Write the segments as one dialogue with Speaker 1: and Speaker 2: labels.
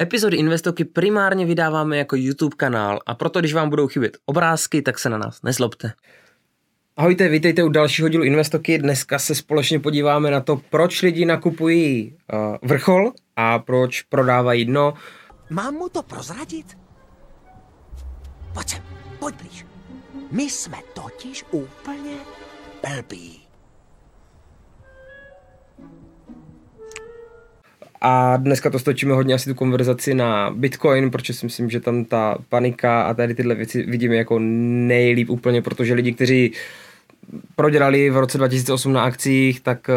Speaker 1: Epizody Investoky primárně vydáváme jako YouTube kanál a proto, když vám budou chybět obrázky, tak se na nás nezlobte. Ahojte, vítejte u dalšího dílu Investoky. Dneska se společně podíváme na to, proč lidi nakupují uh, vrchol a proč prodávají dno.
Speaker 2: Mám mu to prozradit? Pojď sem, pojď blíž. My jsme totiž úplně blbí.
Speaker 1: A dneska to stočíme hodně asi tu konverzaci na Bitcoin, protože si myslím, že tam ta panika a tady tyhle věci vidíme jako nejlíp úplně, protože lidi, kteří prodělali v roce 2008 na akcích, tak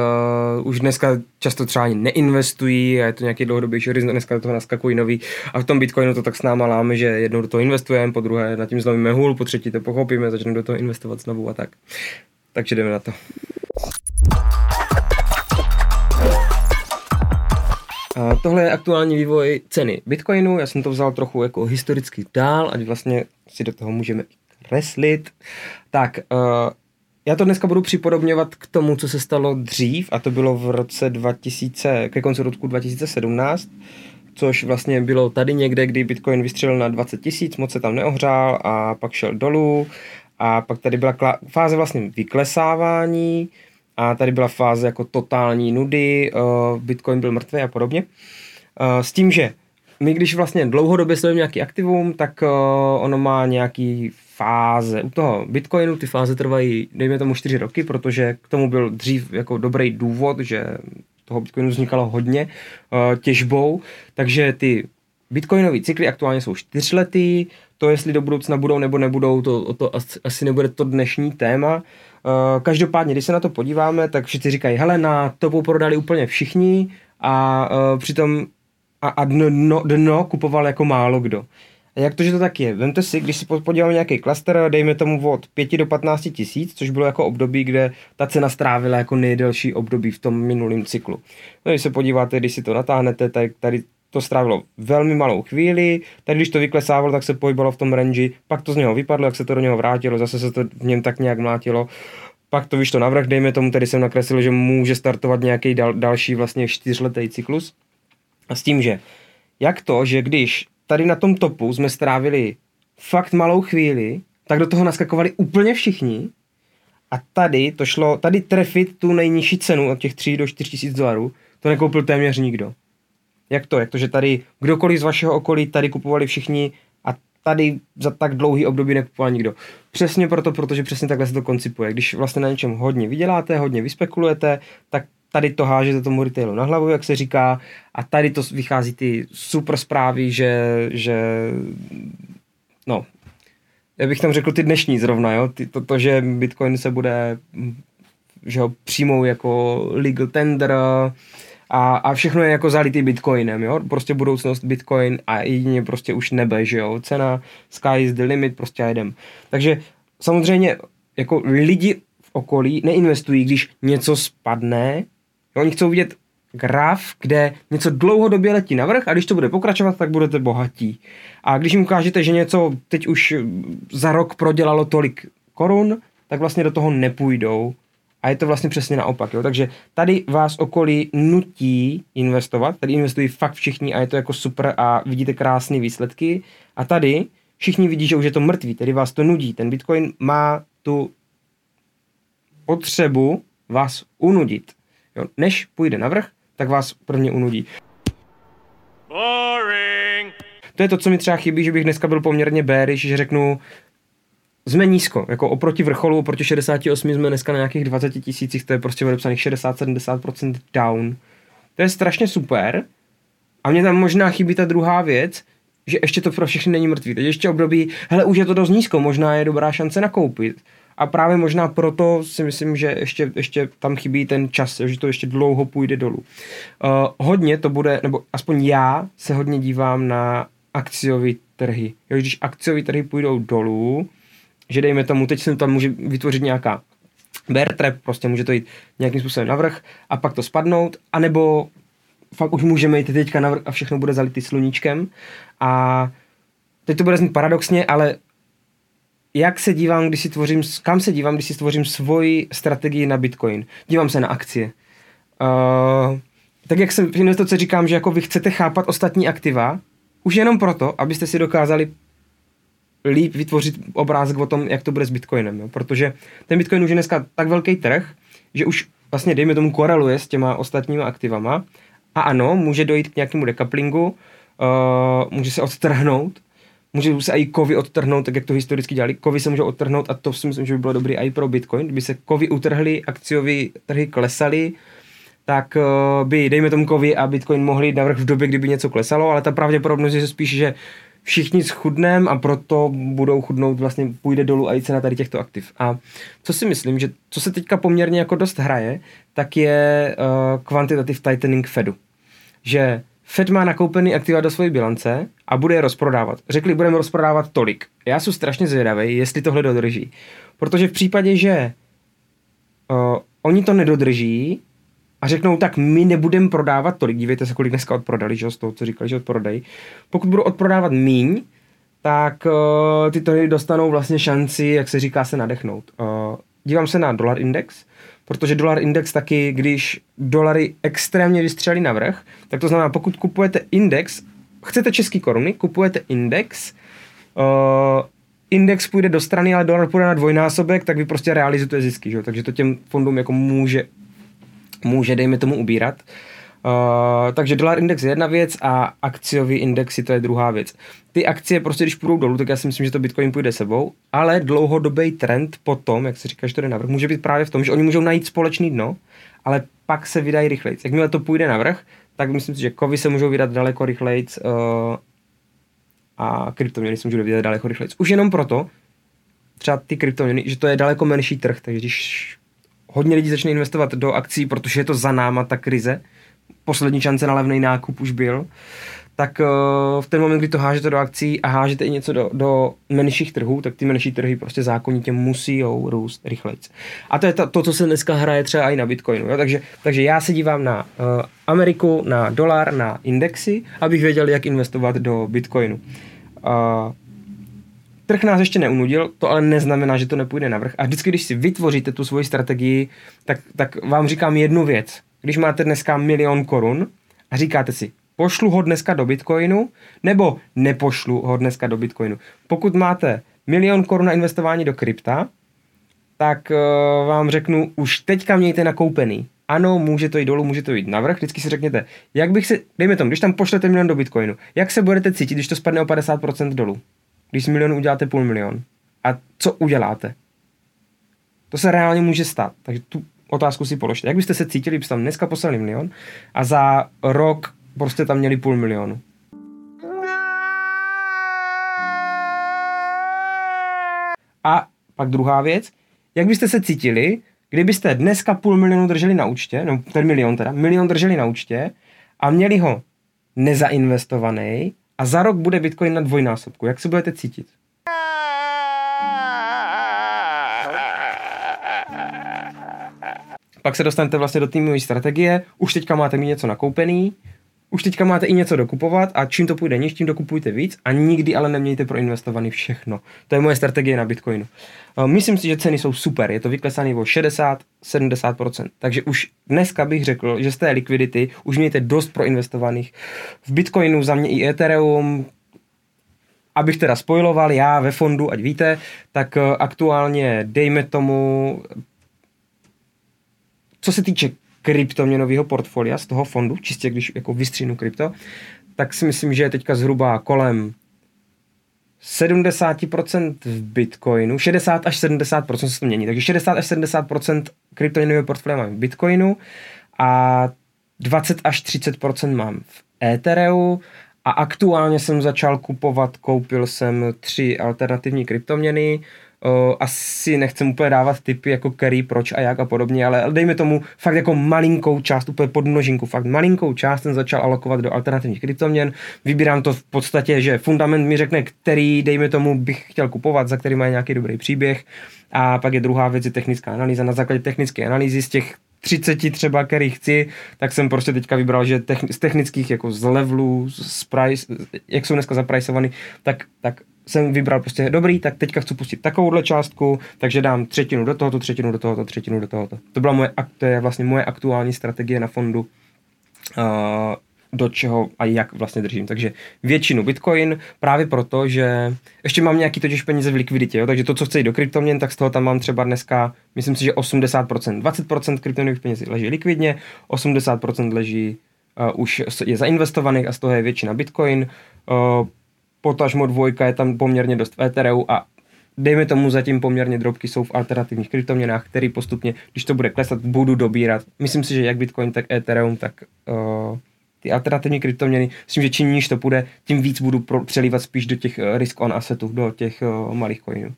Speaker 1: uh, už dneska často třeba ani neinvestují a je to nějaký dlouhodobější horizont, dneska do toho naskakují nový a v tom Bitcoinu to tak s náma láme, že jednou do toho investujeme, po druhé nad tím zlomíme hůl, po třetí to pochopíme, začneme do toho investovat znovu a tak. Takže jdeme na to. Tohle je aktuální vývoj ceny Bitcoinu, já jsem to vzal trochu jako historicky dál, ať vlastně si do toho můžeme kreslit. Tak, uh, já to dneska budu připodobňovat k tomu, co se stalo dřív, a to bylo v roce 2000, ke konci roku 2017, což vlastně bylo tady někde, kdy Bitcoin vystřelil na 20 tisíc, moc se tam neohřál a pak šel dolů. A pak tady byla fáze vlastně vyklesávání, a tady byla fáze jako totální nudy, uh, Bitcoin byl mrtvý a podobně. Uh, s tím, že my když vlastně dlouhodobě sledujeme nějaký aktivum, tak uh, ono má nějaký fáze. U toho Bitcoinu ty fáze trvají, dejme tomu 4 roky, protože k tomu byl dřív jako dobrý důvod, že toho Bitcoinu vznikalo hodně těžbou, takže ty Bitcoinové cykly aktuálně jsou čtyřletý, to jestli do budoucna budou nebo nebudou, to, to asi nebude to dnešní téma. Uh, každopádně, když se na to podíváme, tak všichni říkají, hele, na topu prodali úplně všichni a uh, přitom a, a dno, dno kupoval jako málo kdo. A jak to, že to tak je? Vemte si, když si podíváme nějaký klaster, dejme tomu od 5 do 15 tisíc, což bylo jako období, kde ta cena strávila jako nejdelší období v tom minulém cyklu. No, když se podíváte, když si to natáhnete, tak tady to strávilo velmi malou chvíli, tady když to vyklesávalo, tak se pohybalo v tom range, pak to z něho vypadlo, jak se to do něho vrátilo, zase se to v něm tak nějak mlátilo, pak to vyšlo navrh, dejme tomu, tady jsem nakreslil, že může startovat nějaký dal, další vlastně čtyřletý cyklus. A s tím, že jak to, že když tady na tom topu jsme strávili fakt malou chvíli, tak do toho naskakovali úplně všichni a tady to šlo, tady trefit tu nejnižší cenu od těch 3 do 4 tisíc dolarů, to nekoupil téměř nikdo. Jak to? Jak to, že tady kdokoliv z vašeho okolí tady kupovali všichni a tady za tak dlouhý období nekupoval nikdo. Přesně proto, protože přesně takhle se to koncipuje. Když vlastně na něčem hodně vyděláte, hodně vyspekulujete, tak tady to hážete tomu retailu na hlavu, jak se říká, a tady to vychází ty super zprávy, že, že no, já bych tam řekl ty dnešní zrovna, jo, ty, to, to, že Bitcoin se bude, že ho přijmou jako legal tender, a, a všechno je jako zalitý bitcoinem, jo, prostě budoucnost bitcoin a jedině prostě už nebe, že jo, cena, sky is the limit, prostě jedem. Takže samozřejmě jako lidi v okolí neinvestují, když něco spadne, jo, oni chcou vidět graf, kde něco dlouhodobě letí navrh a když to bude pokračovat, tak budete bohatí. A když jim ukážete, že něco teď už za rok prodělalo tolik korun, tak vlastně do toho nepůjdou, a je to vlastně přesně naopak. Jo? Takže tady vás okolí nutí investovat, tady investují fakt všichni a je to jako super a vidíte krásné výsledky. A tady všichni vidí, že už je to mrtvý, tedy vás to nudí. Ten Bitcoin má tu potřebu vás unudit. Jo? Než půjde na vrch, tak vás prvně unudí. Boring. To je to, co mi třeba chybí, že bych dneska byl poměrně bearish, že řeknu, jsme nízko, jako oproti vrcholu, oproti 68 jsme dneska na nějakých 20 tisících, to je prostě odepsaných 60-70% down. To je strašně super. A mě tam možná chybí ta druhá věc, že ještě to pro všechny není mrtvý. Teď ještě období, hele, už je to dost nízko, možná je dobrá šance nakoupit. A právě možná proto si myslím, že ještě, ještě tam chybí ten čas, že to ještě dlouho půjde dolů. Uh, hodně to bude, nebo aspoň já se hodně dívám na akciové trhy. Jo, když akciové trhy půjdou dolů, že dejme tomu, teď se tam může vytvořit nějaká bear trap, prostě může to jít nějakým způsobem navrh a pak to spadnout, anebo fakt už můžeme jít teďka navrh a všechno bude zalitý sluníčkem a teď to bude znít paradoxně, ale jak se dívám, když si tvořím, kam se dívám, když si tvořím svoji strategii na Bitcoin? Dívám se na akcie. Uh, tak jak jsem v investice říkám, že jako vy chcete chápat ostatní aktiva, Už jenom proto, abyste si dokázali líp vytvořit obrázek o tom, jak to bude s Bitcoinem. Jo? Protože ten Bitcoin už je dneska tak velký trh, že už vlastně, dejme tomu, koreluje s těma ostatníma aktivama. A ano, může dojít k nějakému dekaplingu, uh, může se odtrhnout, může se i kovy odtrhnout, tak jak to historicky dělali. Kovy se můžou odtrhnout a to si myslím, že by bylo dobrý i pro Bitcoin. Kdyby se kovy utrhly, akciové trhy klesaly, tak uh, by, dejme tomu kovy a Bitcoin mohli navrh v době, kdyby něco klesalo, ale ta pravděpodobnost je spíš, že všichni schudneme a proto budou chudnout, vlastně půjde dolů i cena tady těchto aktiv. A co si myslím, že co se teďka poměrně jako dost hraje, tak je uh, tightening Fedu. Že Fed má nakoupený aktiva do své bilance a bude je rozprodávat. Řekli, budeme rozprodávat tolik. Já jsem strašně zvědavý, jestli tohle dodrží. Protože v případě, že uh, oni to nedodrží, a řeknou, tak my nebudeme prodávat tolik, dívejte se, kolik dneska odprodali, že z toho, co říkali, že odprodají. Pokud budou odprodávat míň, tak uh, ty trhy dostanou vlastně šanci, jak se říká, se nadechnout. Uh, dívám se na dolar index, protože dolar index taky, když dolary extrémně vystřelí navrh, tak to znamená, pokud kupujete index, chcete český koruny, kupujete index, uh, index půjde do strany, ale dolar půjde na dvojnásobek, tak vy prostě realizujete zisky, že? takže to těm fondům jako může může, dejme tomu, ubírat. Uh, takže dolar index je jedna věc a akciový index to je druhá věc. Ty akcie prostě, když půjdou dolů, tak já si myslím, že to Bitcoin půjde sebou, ale dlouhodobý trend potom, jak se říká, že to jde navrh, může být právě v tom, že oni můžou najít společný dno, ale pak se vydají rychleji. Jakmile to půjde navrh, tak myslím si, že kovy se můžou vydat daleko rychleji uh, a kryptoměny se můžou vydat daleko rychleji. Už jenom proto, třeba ty kryptoměny, že to je daleko menší trh, takže když hodně lidí začne investovat do akcí, protože je to za náma ta krize. Poslední šance na levný nákup už byl. Tak uh, v ten moment, kdy to hážete do akcí a hážete i něco do, do menších trhů, tak ty menší trhy prostě zákonitě musí růst rychleji. A to je to, co se dneska hraje třeba i na Bitcoinu. Jo? Takže, takže já se dívám na uh, Ameriku, na dolar, na indexy, abych věděl, jak investovat do Bitcoinu. Uh, Trh nás ještě neunudil, to ale neznamená, že to nepůjde na vrch. A vždycky, když si vytvoříte tu svoji strategii, tak, tak vám říkám jednu věc. Když máte dneska milion korun a říkáte si, pošlu ho dneska do Bitcoinu, nebo nepošlu ho dneska do Bitcoinu. Pokud máte milion korun na investování do krypta, tak uh, vám řeknu, už teďka mějte nakoupený. Ano, může to jít dolů, může to jít navrh. Vždycky si řekněte, jak bych se, dejme tomu, když tam pošlete milion do Bitcoinu, jak se budete cítit, když to spadne o 50% dolů? Když z milionu uděláte půl milion. A co uděláte? To se reálně může stát. Takže tu otázku si položte. Jak byste se cítili, kdybyste tam dneska poslali milion a za rok prostě tam měli půl milionu? A pak druhá věc, jak byste se cítili, kdybyste dneska půl milionu drželi na účtě, no ten milion teda, milion drželi na účtě a měli ho nezainvestovaný a za rok bude Bitcoin na dvojnásobku. Jak se budete cítit? Pak se dostanete vlastně do týmové strategie, už teďka máte mít něco nakoupený, už teďka máte i něco dokupovat a čím to půjde níž, tím dokupujte víc a nikdy ale nemějte proinvestovaný všechno. To je moje strategie na Bitcoinu. Eh, myslím si, že ceny jsou super, je to vyklesané o 60-70%, takže už dneska bych řekl, že z té likvidity už mějte dost proinvestovaných. V Bitcoinu za mě i Ethereum, abych teda spojiloval, já ve fondu, ať víte, tak eh, aktuálně dejme tomu co se týče kryptoměnového portfolia z toho fondu, čistě když jako vystřínu krypto, tak si myslím, že je teďka zhruba kolem 70% v Bitcoinu, 60 až 70% se to mění, takže 60 až 70% kryptoměnového portfolia mám v Bitcoinu a 20 až 30% mám v Ethereu a aktuálně jsem začal kupovat, koupil jsem tři alternativní kryptoměny, Uh, asi nechcem úplně dávat typy jako který, proč a jak a podobně, ale dejme tomu fakt jako malinkou část, úplně pod množinku, fakt malinkou část jsem začal alokovat do alternativních kryptoměn. Vybírám to v podstatě, že fundament mi řekne, který, dejme tomu, bych chtěl kupovat, za který má nějaký dobrý příběh. A pak je druhá věc, je technická analýza. Na základě technické analýzy z těch 30 třeba, který chci, tak jsem prostě teďka vybral, že techni- z technických jako z levelů, z price, jak jsou dneska zapricovaný, tak, tak jsem vybral prostě dobrý, tak teďka chci pustit takovouhle částku, takže dám třetinu do tohoto, třetinu do tohoto, třetinu do tohoto. To byla moje, to je vlastně moje aktuální strategie na fondu. Uh, do čeho a jak vlastně držím. Takže většinu Bitcoin právě proto, že ještě mám nějaký totiž peníze v likviditě, jo? takže to, co chci do kryptoměn, tak z toho tam mám třeba dneska, myslím si, že 80%, 20% kryptoměnových peněz leží likvidně, 80% leží uh, už je zainvestovaných a z toho je většina Bitcoin. Uh, potažmo dvojka je tam poměrně dost v Ethereu a dejme tomu zatím poměrně drobky jsou v alternativních kryptoměnách, který postupně, když to bude klesat, budu dobírat. Myslím si, že jak Bitcoin, tak Ethereum, tak uh, ty alternativní kryptoměny, myslím, že čím níž to půjde, tím víc budu pro, přelívat spíš do těch uh, risk on assetů, do těch uh, malých coinů.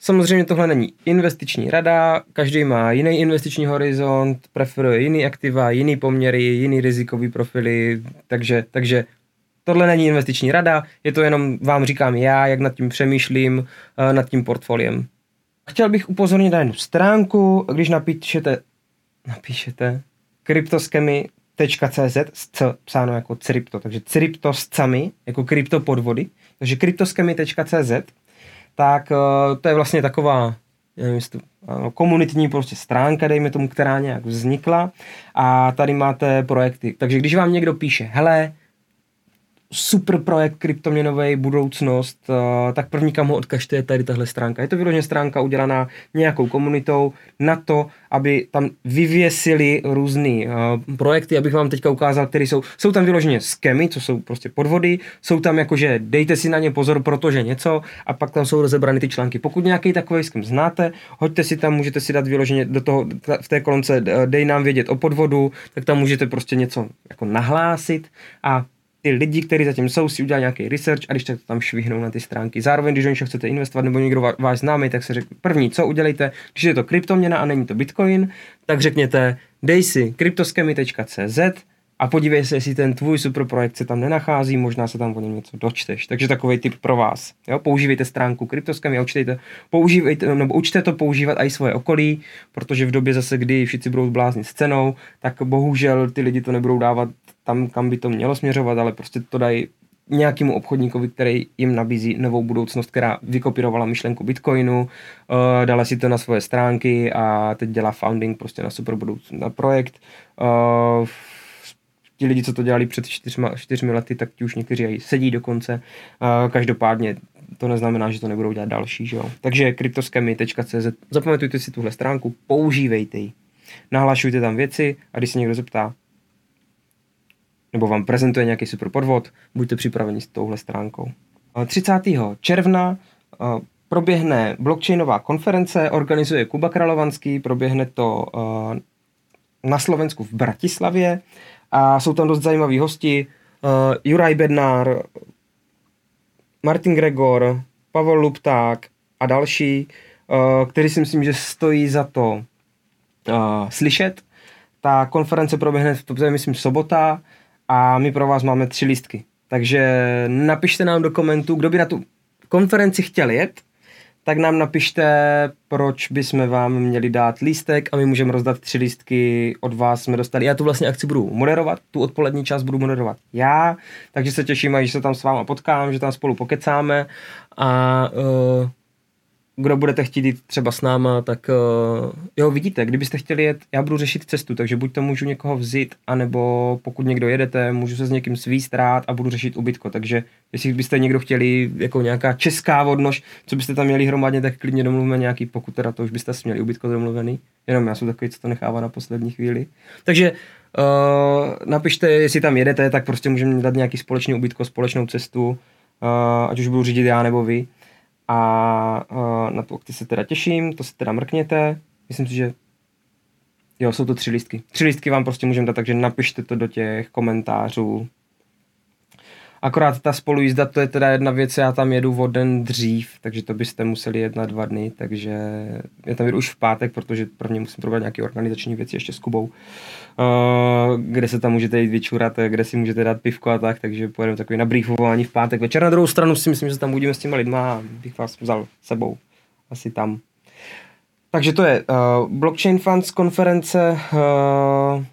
Speaker 1: Samozřejmě tohle není investiční rada, každý má jiný investiční horizont, preferuje jiný aktiva, jiný poměry, jiný rizikový profily, takže, takže tohle není investiční rada, je to jenom, vám říkám já, jak nad tím přemýšlím, uh, nad tím portfoliem. Chtěl bych upozornit na jednu stránku, když napíšete, napíšete kryptoskemy.cz, psáno jako crypto, takže cryptoscami, jako kryptopodvody, takže kryptoskemy.cz, tak uh, to je vlastně taková nevím, komunitní prostě stránka, dejme tomu, která nějak vznikla a tady máte projekty. Takže když vám někdo píše, hele, super projekt kryptoměnový budoucnost, eh, tak první, kam ho odkažte, je tady tahle stránka. Je to vyloženě stránka udělaná nějakou komunitou na to, aby tam vyvěsili různé uh, projekty, abych vám teďka ukázal, které jsou. Jsou tam vyloženě skemy, co jsou prostě podvody, jsou tam jakože dejte si na ně pozor, protože něco, a pak tam jsou rozebrany ty články. Pokud nějaký takový skem znáte, hoďte si tam, můžete si dát vyloženě do toho, v té kolonce dej nám vědět o podvodu, tak tam můžete prostě něco jako nahlásit a ty lidi, kteří zatím jsou, si udělají nějaký research a když tak to tam švihnou na ty stránky. Zároveň, když do něčeho chcete investovat nebo někdo váš známý, tak se řekne, první, co udělejte, když je to kryptoměna a není to bitcoin, tak řekněte, dej si kryptoskemy.cz a podívej se, jestli ten tvůj super projekt se tam nenachází, možná se tam o něm něco dočteš. Takže takový tip pro vás. Jo? Používejte stránku Kryptoskemy a učtejte, používejte, nebo učte to používat i svoje okolí, protože v době zase, kdy všichni budou bláznit s cenou, tak bohužel ty lidi to nebudou dávat tam, kam by to mělo směřovat, ale prostě to dají nějakému obchodníkovi, který jim nabízí novou budoucnost, která vykopírovala myšlenku Bitcoinu, uh, dala si to na svoje stránky a teď dělá founding prostě na super budoucnost, na projekt. Uh, ti lidi, co to dělali před čtyřma, čtyřmi lety, tak ti už někteří aj sedí dokonce. Uh, každopádně to neznamená, že to nebudou dělat další. Že jo? Takže kryptoskemy.cz Zapamatujte si tuhle stránku, používejte ji. Nahlašujte tam věci a když se někdo zeptá, nebo vám prezentuje nějaký super podvod, buďte připraveni s touhle stránkou. 30. června proběhne blockchainová konference, organizuje Kuba Kralovanský, proběhne to na Slovensku v Bratislavě a jsou tam dost zajímaví hosti. Juraj Bednár, Martin Gregor, Pavel Lupták a další, který si myslím, že stojí za to slyšet. Ta konference proběhne, to je myslím sobota, a my pro vás máme tři lístky. Takže napište nám do komentů, kdo by na tu konferenci chtěl jet, tak nám napište, proč bychom vám měli dát lístek a my můžeme rozdat tři lístky od vás jsme dostali. Já tu vlastně akci budu moderovat, tu odpolední část budu moderovat já, takže se těším, že se tam s váma potkám, že tam spolu pokecáme a uh, kdo budete chtít jít třeba s náma, tak uh, jo, vidíte, kdybyste chtěli jet, já budu řešit cestu, takže buď to můžu někoho vzít, anebo pokud někdo jedete, můžu se s někým svíst rád a budu řešit ubytko, takže jestli byste někdo chtěli jako nějaká česká vodnož, co byste tam měli hromadně, tak klidně domluvíme nějaký, pokud teda to už byste si měli ubytko domluvený, jenom já jsem takový, co to nechává na poslední chvíli. Takže uh, napište, jestli tam jedete, tak prostě můžeme dát nějaký společný ubytko, společnou cestu, uh, ať už budu řídit já nebo vy a uh, na tu akci se teda těším, to se teda mrkněte. Myslím si, že jo, jsou to tři lístky. Tři lístky vám prostě můžeme dát, takže napište to do těch komentářů. Akorát ta spolujízda, to je teda jedna věc, já tam jedu o den dřív, takže to byste museli jet na dva dny, takže já tam jedu už v pátek, protože prvně musím probrat nějaké organizační věci ještě s Kubou, uh, kde se tam můžete jít vyčurat, kde si můžete dát pivko a tak, takže pojedeme takový nabrýfování v pátek večer. Na druhou stranu si myslím, že tam budeme s těma lidma a bych vás vzal sebou asi tam. Takže to je uh, Blockchain Funds konference uh,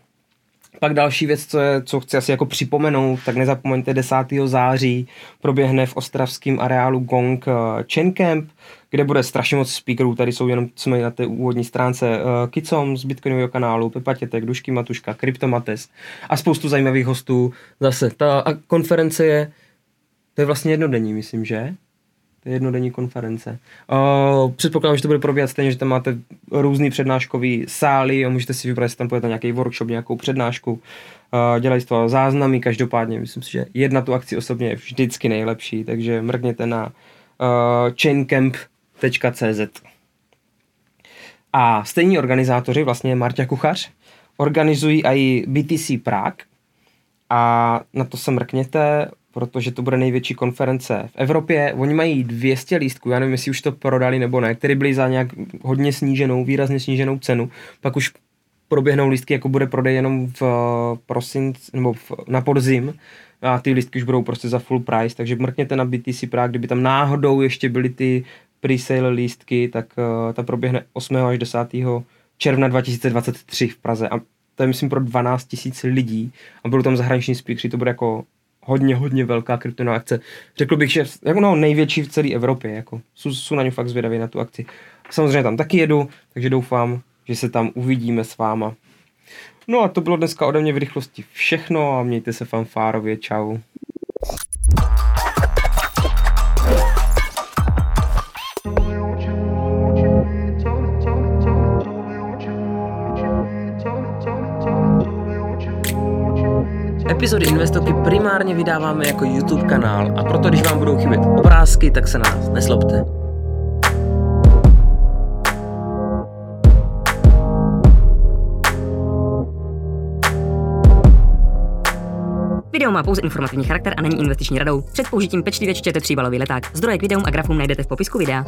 Speaker 1: Pak další věc, co, je, co chci asi jako připomenout, tak nezapomeňte 10. září proběhne v ostravském areálu Gong uh, Chain Camp, kde bude strašně moc speakerů, tady jsou jenom, jsme na té úvodní stránce, uh, Kicom z Bitcoinového kanálu, Pepa Tětek, Dušky Matuška, Kryptomates a spoustu zajímavých hostů. Zase, ta konference je, to je vlastně jednodenní, myslím, že? Jednodenní konference. Uh, předpokládám, že to bude probíhat stejně, že tam máte různý přednáškový sály a můžete si vybrat, jestli tam půjdete nějaký workshop, nějakou přednášku. Uh, dělají z toho záznamy každopádně. Myslím si, že jedna tu akci osobně je vždycky nejlepší, takže mrkněte na uh, chaincamp.cz A stejní organizátoři, vlastně Marta Kuchař, organizují i BTC Prague a na to se mrkněte protože to bude největší konference v Evropě. Oni mají 200 lístků, já nevím, jestli už to prodali nebo ne, které byly za nějak hodně sníženou, výrazně sníženou cenu. Pak už proběhnou lístky, jako bude prodej jenom v eh, prosinc, nebo v, na podzim a ty lístky už budou prostě za full price, takže mrkněte na BTC Prague, kdyby tam náhodou ještě byly ty pre-sale lístky, tak uh, ta proběhne 8. až 10. června 2023 v Praze a to je myslím pro 12 tisíc lidí a budou tam zahraniční speakery, to bude jako hodně, hodně velká kryptonová akce. Řekl bych, že jako no, největší v celé Evropě. Jako. Jsou, jsou na ně fakt zvědavý na tu akci. Samozřejmě tam taky jedu, takže doufám, že se tam uvidíme s váma. No a to bylo dneska ode mě v rychlosti všechno a mějte se fanfárově. Čau. Epizody Investoky primárně vydáváme jako YouTube kanál a proto, když vám budou chybět obrázky, tak se nás neslobte.
Speaker 3: Video má pouze informativní charakter a není investiční radou. Před použitím pečlivě čtěte tříbalový leták. Zdroje k videům a grafům najdete v popisku videa.